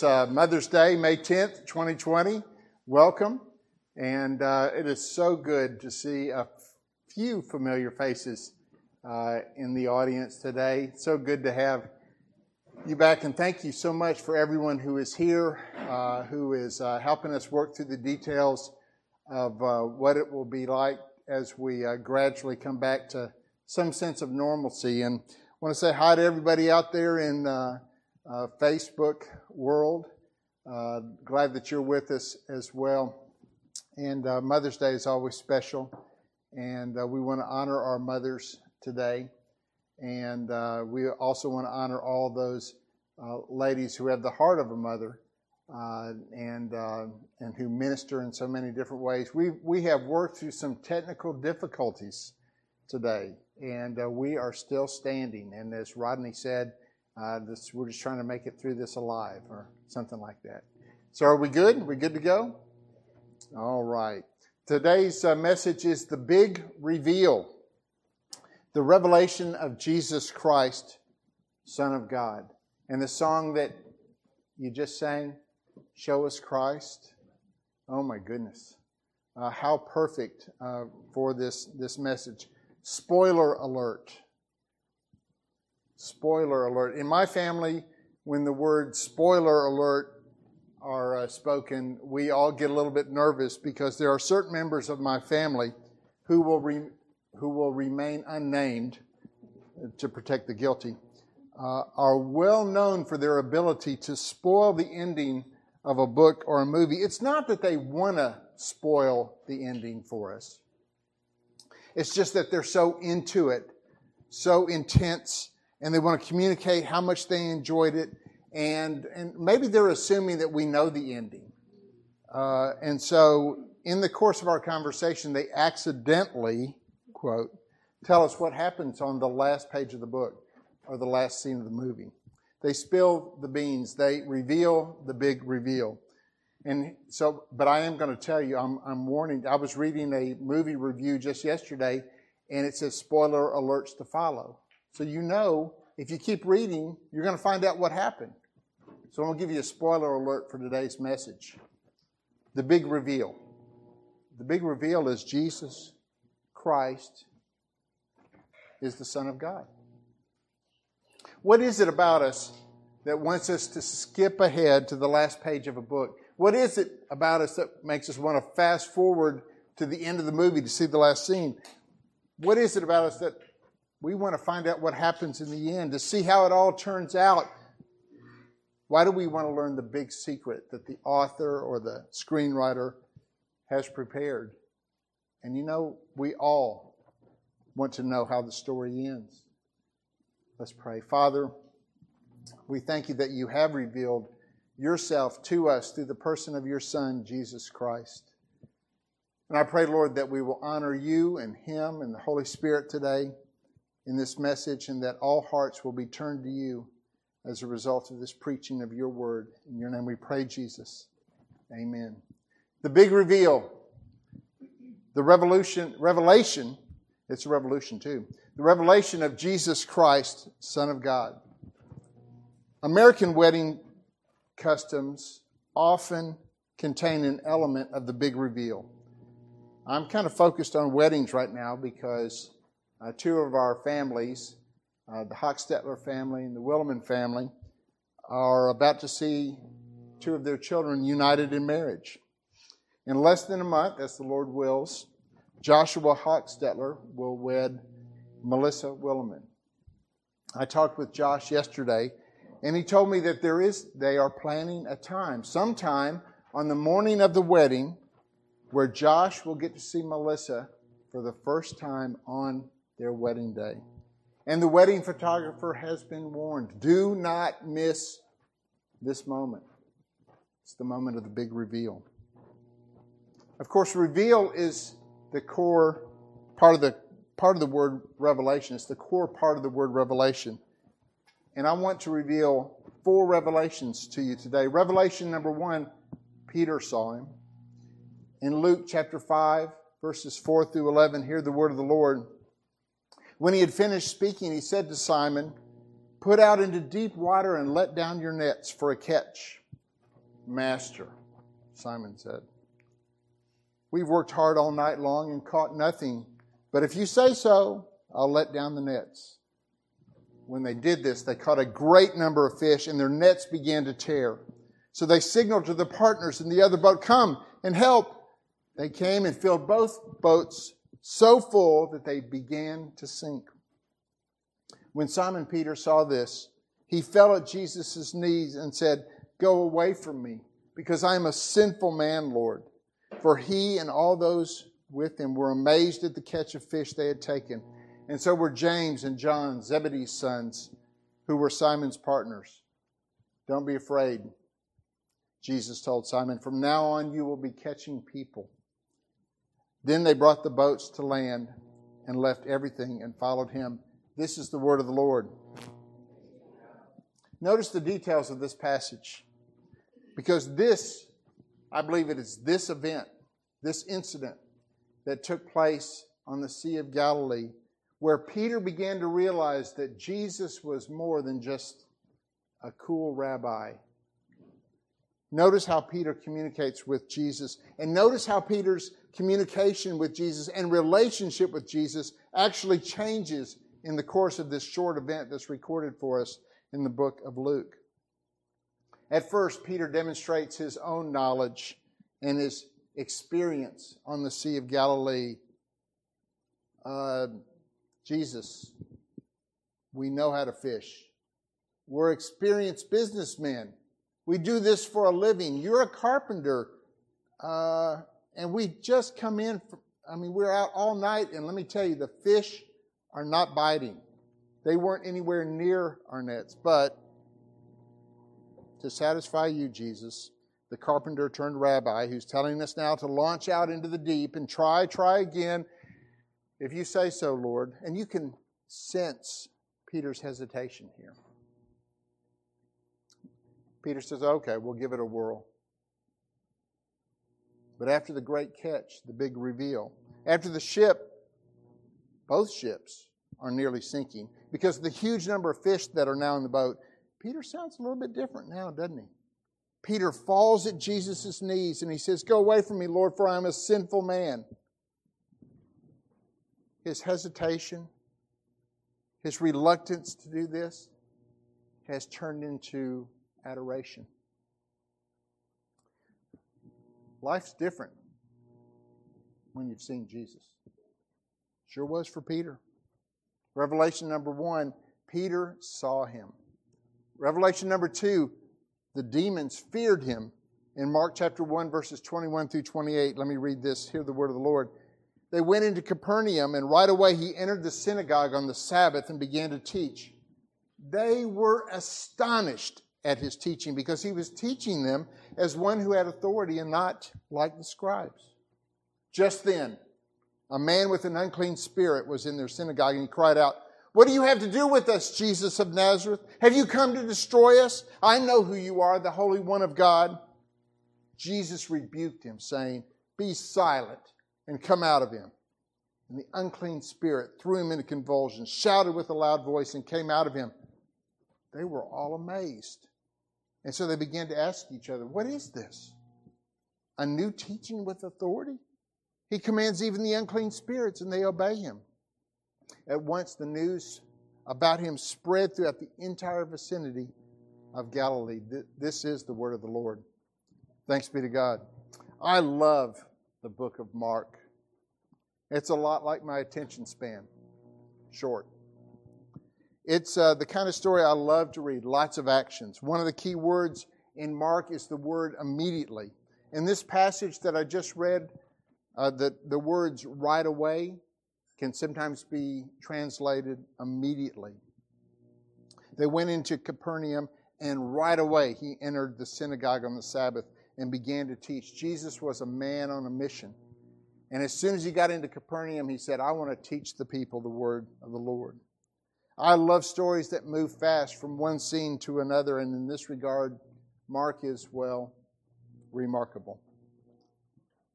It's uh, Mother's Day, May 10th, 2020. Welcome. And uh, it is so good to see a few familiar faces uh, in the audience today. So good to have you back. And thank you so much for everyone who is here, uh, who is uh, helping us work through the details of uh, what it will be like as we gradually come back to some sense of normalcy. And I want to say hi to everybody out there in Facebook world. Uh, glad that you're with us as well. And uh, Mother's Day is always special, and uh, we want to honor our mothers today. And uh, we also want to honor all those uh, ladies who have the heart of a mother and and who minister in so many different ways. We we have worked through some technical difficulties today, and we are still standing. And as Rodney said, uh, this, we're just trying to make it through this alive or something like that. So, are we good? Are we good to go? All right. Today's uh, message is the big reveal the revelation of Jesus Christ, Son of God. And the song that you just sang, Show Us Christ. Oh my goodness. Uh, how perfect uh, for this, this message. Spoiler alert. Spoiler alert. In my family, when the word spoiler alert are uh, spoken, we all get a little bit nervous because there are certain members of my family who will, re- who will remain unnamed to protect the guilty, uh, are well known for their ability to spoil the ending of a book or a movie. It's not that they want to spoil the ending for us, it's just that they're so into it, so intense and they want to communicate how much they enjoyed it. And, and maybe they're assuming that we know the ending. Uh, and so, in the course of our conversation, they accidentally, quote, tell us what happens on the last page of the book or the last scene of the movie. They spill the beans, they reveal the big reveal. And so, but I am going to tell you, I'm, I'm warning. I was reading a movie review just yesterday, and it says spoiler alerts to follow. So you know, if you keep reading, you're going to find out what happened. So I'm going to give you a spoiler alert for today's message. The big reveal. The big reveal is Jesus Christ is the Son of God. What is it about us that wants us to skip ahead to the last page of a book? What is it about us that makes us want to fast forward to the end of the movie to see the last scene? What is it about us that we want to find out what happens in the end, to see how it all turns out. Why do we want to learn the big secret that the author or the screenwriter has prepared? And you know, we all want to know how the story ends. Let's pray. Father, we thank you that you have revealed yourself to us through the person of your Son, Jesus Christ. And I pray, Lord, that we will honor you and him and the Holy Spirit today in this message and that all hearts will be turned to you as a result of this preaching of your word. In your name we pray, Jesus. Amen. The big reveal, the revolution, revelation, it's a revolution too. The revelation of Jesus Christ, Son of God. American wedding customs often contain an element of the big reveal. I'm kind of focused on weddings right now because uh, two of our families, uh, the Hochstetler family and the Williman family, are about to see two of their children united in marriage. In less than a month, as the Lord wills, Joshua Hochstetler will wed Melissa Williman. I talked with Josh yesterday, and he told me that there is they are planning a time, sometime on the morning of the wedding, where Josh will get to see Melissa for the first time on their wedding day. And the wedding photographer has been warned do not miss this moment. It's the moment of the big reveal. Of course, reveal is the core part of the part of the word revelation. It's the core part of the word revelation. And I want to reveal four revelations to you today. Revelation number one, Peter saw him. In Luke chapter 5, verses 4 through 11, hear the word of the Lord. When he had finished speaking, he said to Simon, Put out into deep water and let down your nets for a catch. Master, Simon said. We've worked hard all night long and caught nothing, but if you say so, I'll let down the nets. When they did this, they caught a great number of fish and their nets began to tear. So they signaled to the partners in the other boat, Come and help. They came and filled both boats so full that they began to sink. When Simon Peter saw this, he fell at Jesus' knees and said, Go away from me, because I am a sinful man, Lord. For he and all those with him were amazed at the catch of fish they had taken. And so were James and John, Zebedee's sons, who were Simon's partners. Don't be afraid, Jesus told Simon. From now on, you will be catching people. Then they brought the boats to land and left everything and followed him. This is the word of the Lord. Notice the details of this passage. Because this, I believe it is this event, this incident that took place on the Sea of Galilee, where Peter began to realize that Jesus was more than just a cool rabbi. Notice how Peter communicates with Jesus, and notice how Peter's communication with Jesus and relationship with Jesus actually changes in the course of this short event that's recorded for us in the book of Luke. At first, Peter demonstrates his own knowledge and his experience on the Sea of Galilee. Uh, Jesus, we know how to fish. We're experienced businessmen. We do this for a living. You're a carpenter. Uh, and we just come in. From, I mean, we're out all night, and let me tell you, the fish are not biting. They weren't anywhere near our nets. But to satisfy you, Jesus, the carpenter turned rabbi, who's telling us now to launch out into the deep and try, try again, if you say so, Lord. And you can sense Peter's hesitation here. Peter says, okay, we'll give it a whirl. But after the great catch, the big reveal, after the ship, both ships are nearly sinking because of the huge number of fish that are now in the boat, Peter sounds a little bit different now, doesn't he? Peter falls at Jesus' knees and he says, Go away from me, Lord, for I am a sinful man. His hesitation, his reluctance to do this has turned into adoration. Life's different when you've seen Jesus. Sure was for Peter. Revelation number one, Peter saw him. Revelation number two, the demons feared him. In Mark chapter 1, verses 21 through 28, let me read this. Hear the word of the Lord. They went into Capernaum, and right away he entered the synagogue on the Sabbath and began to teach. They were astonished at his teaching because he was teaching them as one who had authority and not like the scribes. Just then, a man with an unclean spirit was in their synagogue and he cried out, What do you have to do with us, Jesus of Nazareth? Have you come to destroy us? I know who you are, the Holy One of God. Jesus rebuked him, saying, Be silent and come out of him. And the unclean spirit threw him into convulsions, shouted with a loud voice, and came out of him. They were all amazed. And so they began to ask each other, What is this? A new teaching with authority? He commands even the unclean spirits, and they obey him. At once, the news about him spread throughout the entire vicinity of Galilee. This is the word of the Lord. Thanks be to God. I love the book of Mark. It's a lot like my attention span short. It's uh, the kind of story I love to read, lots of actions. One of the key words in Mark is the word immediately. In this passage that I just read, uh, the, the words right away can sometimes be translated immediately. They went into Capernaum, and right away he entered the synagogue on the Sabbath and began to teach. Jesus was a man on a mission. And as soon as he got into Capernaum, he said, I want to teach the people the word of the Lord. I love stories that move fast from one scene to another, and in this regard, Mark is, well, remarkable.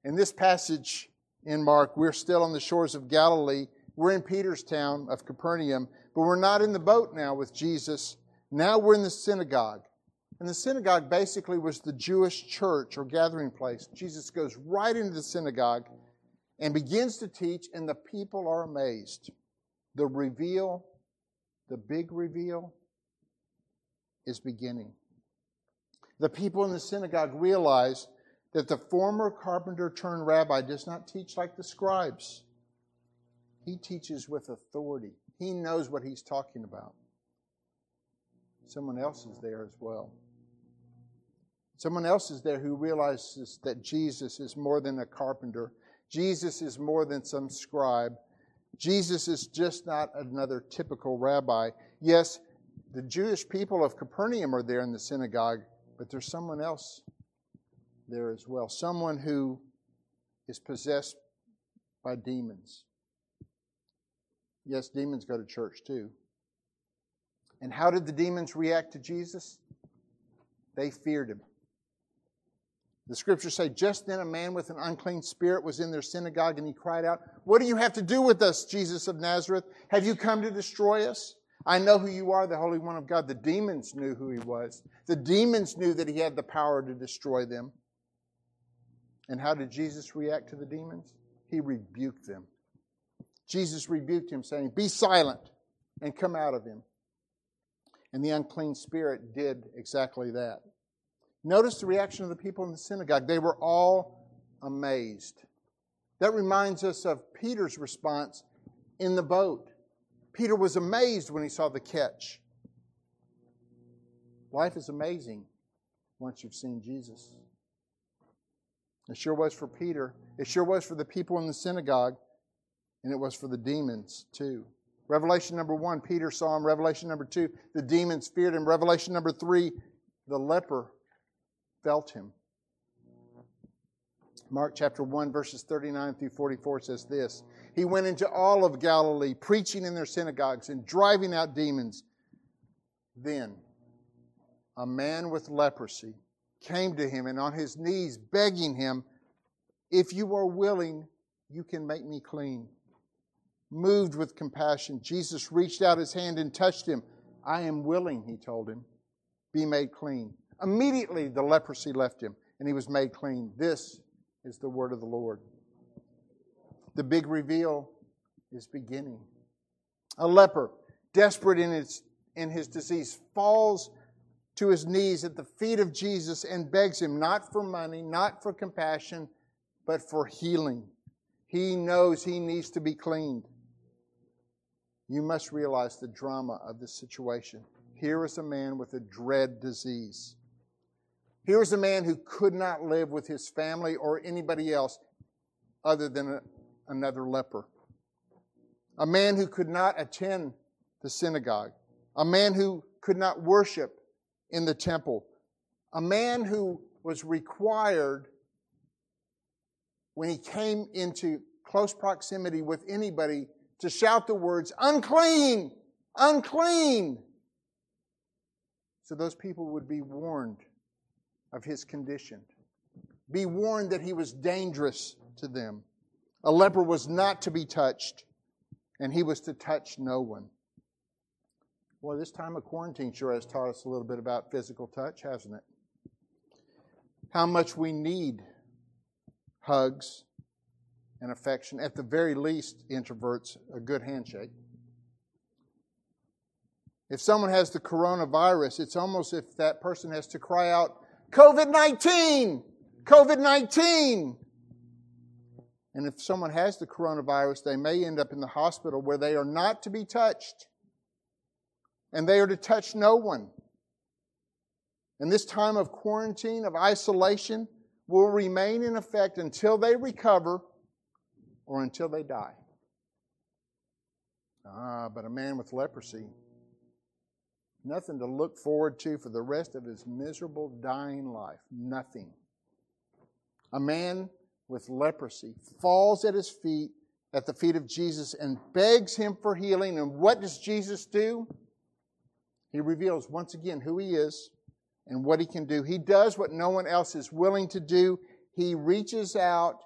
In this passage in Mark, we're still on the shores of Galilee. We're in Peter's town of Capernaum, but we're not in the boat now with Jesus. Now we're in the synagogue. And the synagogue basically was the Jewish church or gathering place. Jesus goes right into the synagogue and begins to teach, and the people are amazed. The reveal, the big reveal, is beginning. The people in the synagogue realize that the former carpenter turned rabbi does not teach like the scribes. He teaches with authority. He knows what he's talking about. Someone else is there as well. Someone else is there who realizes that Jesus is more than a carpenter. Jesus is more than some scribe. Jesus is just not another typical rabbi. Yes, the Jewish people of Capernaum are there in the synagogue, but there's someone else there as well. Someone who is possessed by demons. Yes, demons go to church too. And how did the demons react to Jesus? They feared him. The scriptures say, Just then a man with an unclean spirit was in their synagogue, and he cried out, What do you have to do with us, Jesus of Nazareth? Have you come to destroy us? I know who you are, the Holy One of God. The demons knew who he was. The demons knew that he had the power to destroy them. And how did Jesus react to the demons? He rebuked them. Jesus rebuked him, saying, Be silent and come out of him. And the unclean spirit did exactly that. Notice the reaction of the people in the synagogue. They were all amazed. That reminds us of Peter's response in the boat. Peter was amazed when he saw the catch. Life is amazing once you've seen Jesus. It sure was for Peter. It sure was for the people in the synagogue. And it was for the demons, too. Revelation number one, Peter saw him. Revelation number two, the demons feared him. Revelation number three, the leper felt him. Mark chapter 1, verses 39 through 44 says this He went into all of Galilee, preaching in their synagogues and driving out demons. Then a man with leprosy came to him and on his knees begging him, If you are willing, you can make me clean. Moved with compassion, Jesus reached out his hand and touched him. I am willing, he told him. Be made clean. Immediately the leprosy left him and he was made clean. This is the word of the Lord. The big reveal is beginning. A leper, desperate in his, in his disease, falls to his knees at the feet of Jesus and begs him not for money, not for compassion, but for healing. He knows he needs to be cleaned. You must realize the drama of this situation. Here is a man with a dread disease. Here was a man who could not live with his family or anybody else other than another leper. A man who could not attend the synagogue. A man who could not worship in the temple. A man who was required when he came into close proximity with anybody to shout the words, unclean, unclean. So those people would be warned of his condition. Be warned that he was dangerous to them. A leper was not to be touched, and he was to touch no one. Well, this time of quarantine sure has taught us a little bit about physical touch, hasn't it? How much we need hugs and affection. At the very least, introverts, a good handshake. If someone has the coronavirus, it's almost if that person has to cry out, COVID 19! COVID 19! And if someone has the coronavirus, they may end up in the hospital where they are not to be touched. And they are to touch no one. And this time of quarantine, of isolation, will remain in effect until they recover or until they die. Ah, but a man with leprosy Nothing to look forward to for the rest of his miserable, dying life. Nothing. A man with leprosy falls at his feet, at the feet of Jesus, and begs him for healing. And what does Jesus do? He reveals once again who he is and what he can do. He does what no one else is willing to do. He reaches out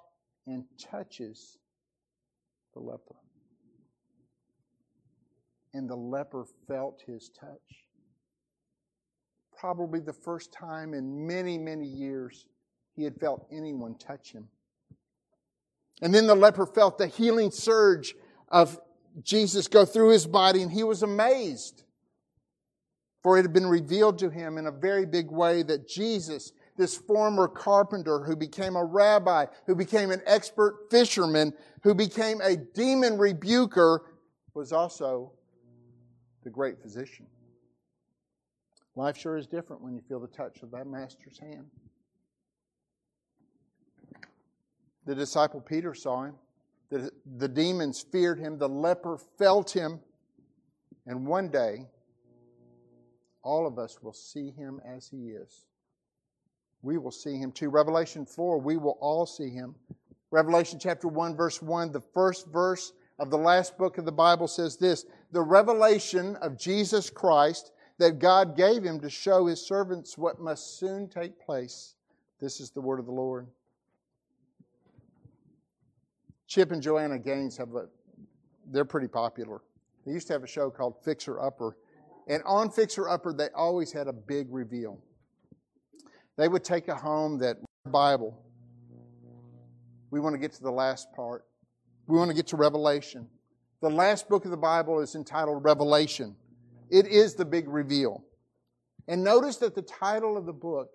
and touches the leper. And the leper felt his touch probably the first time in many, many years he had felt anyone touch him. And then the leper felt the healing surge of Jesus go through his body, and he was amazed. For it had been revealed to him in a very big way that Jesus, this former carpenter who became a rabbi, who became an expert fisherman, who became a demon rebuker, was also the great physician. Life sure is different when you feel the touch of that master's hand. The disciple Peter saw him. The, the demons feared him. The leper felt him. And one day, all of us will see him as he is. We will see him too. Revelation 4, we will all see him. Revelation chapter 1, verse 1, the first verse of the last book of the Bible says this The revelation of Jesus Christ that God gave him to show his servants what must soon take place. This is the word of the Lord. Chip and Joanna Gaines have a, they're pretty popular. They used to have a show called Fixer Upper. And on Fixer Upper, they always had a big reveal. They would take a home that Bible. We want to get to the last part. We want to get to Revelation. The last book of the Bible is entitled Revelation. It is the big reveal. And notice that the title of the book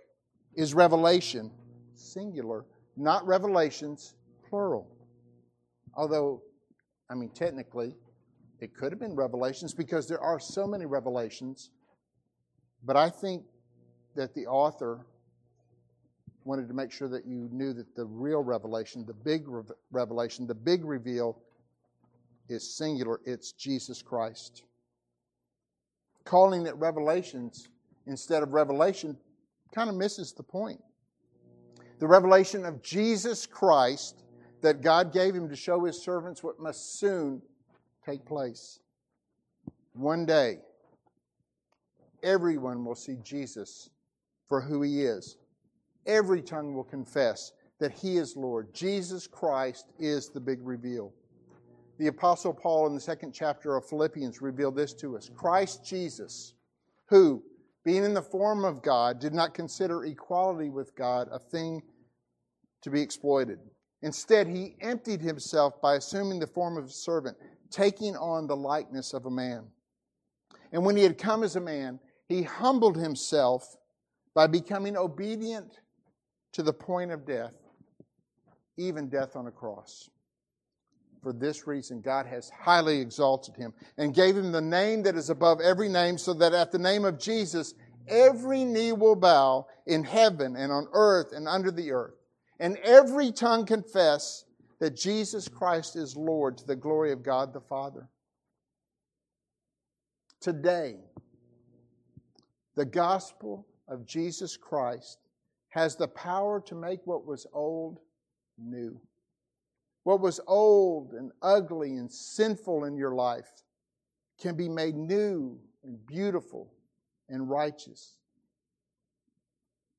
is Revelation, singular, not Revelations, plural. Although, I mean, technically, it could have been revelations because there are so many revelations. But I think that the author wanted to make sure that you knew that the real revelation, the big revelation, the big reveal is singular. It's Jesus Christ. Calling it revelations instead of revelation kind of misses the point. The revelation of Jesus Christ that God gave him to show his servants what must soon take place. One day, everyone will see Jesus for who he is. Every tongue will confess that he is Lord. Jesus Christ is the big reveal. The Apostle Paul in the second chapter of Philippians revealed this to us Christ Jesus, who, being in the form of God, did not consider equality with God a thing to be exploited Instead, he emptied himself by assuming the form of a servant, taking on the likeness of a man. And when he had come as a man, he humbled himself by becoming obedient to the point of death, even death on a cross. For this reason, God has highly exalted him and gave him the name that is above every name, so that at the name of Jesus, every knee will bow in heaven and on earth and under the earth and every tongue confess that Jesus Christ is Lord to the glory of God the Father. Today, the gospel of Jesus Christ has the power to make what was old new. What was old and ugly and sinful in your life can be made new and beautiful and righteous.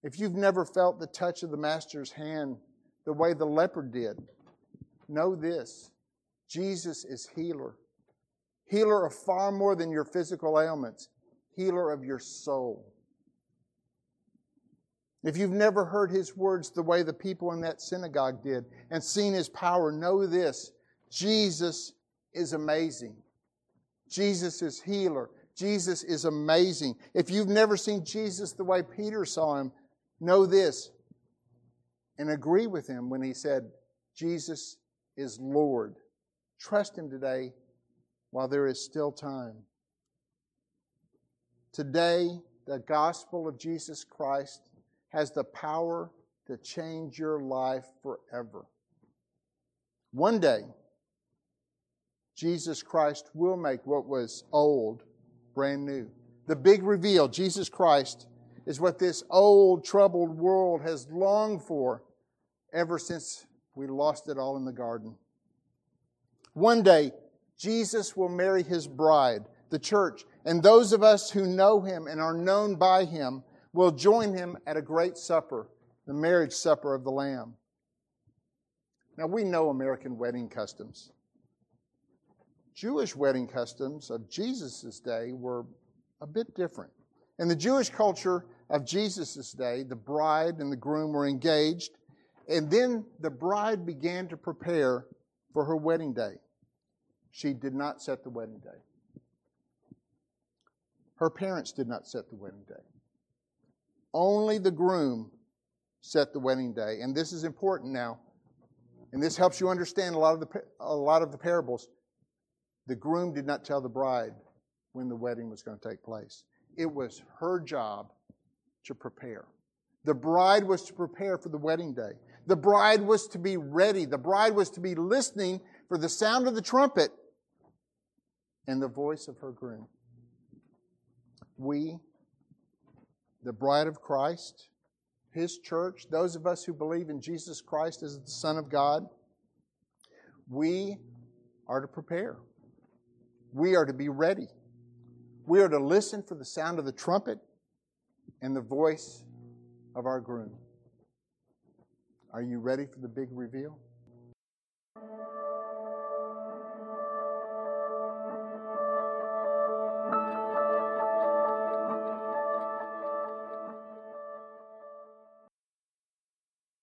If you've never felt the touch of the Master's hand the way the leper did, know this Jesus is healer. Healer of far more than your physical ailments, healer of your soul. If you've never heard his words the way the people in that synagogue did and seen his power, know this Jesus is amazing. Jesus is healer. Jesus is amazing. If you've never seen Jesus the way Peter saw him, Know this and agree with him when he said, Jesus is Lord. Trust him today while there is still time. Today, the gospel of Jesus Christ has the power to change your life forever. One day, Jesus Christ will make what was old brand new. The big reveal Jesus Christ is what this old, troubled world has longed for ever since we lost it all in the garden. One day, Jesus will marry his bride, the church, and those of us who know him and are known by him will join him at a great supper, the marriage supper of the Lamb. Now, we know American wedding customs. Jewish wedding customs of Jesus' day were a bit different. In the Jewish culture of Jesus' day, the bride and the groom were engaged, and then the bride began to prepare for her wedding day. She did not set the wedding day. Her parents did not set the wedding day. Only the groom set the wedding day. And this is important now. And this helps you understand a lot of the, a lot of the parables. The groom did not tell the bride when the wedding was going to take place. It was her job to prepare. The bride was to prepare for the wedding day. The bride was to be ready. The bride was to be listening for the sound of the trumpet and the voice of her groom. We, the bride of Christ, His church, those of us who believe in Jesus Christ as the Son of God, we are to prepare. We are to be ready. We are to listen for the sound of the trumpet and the voice of our groom. Are you ready for the big reveal?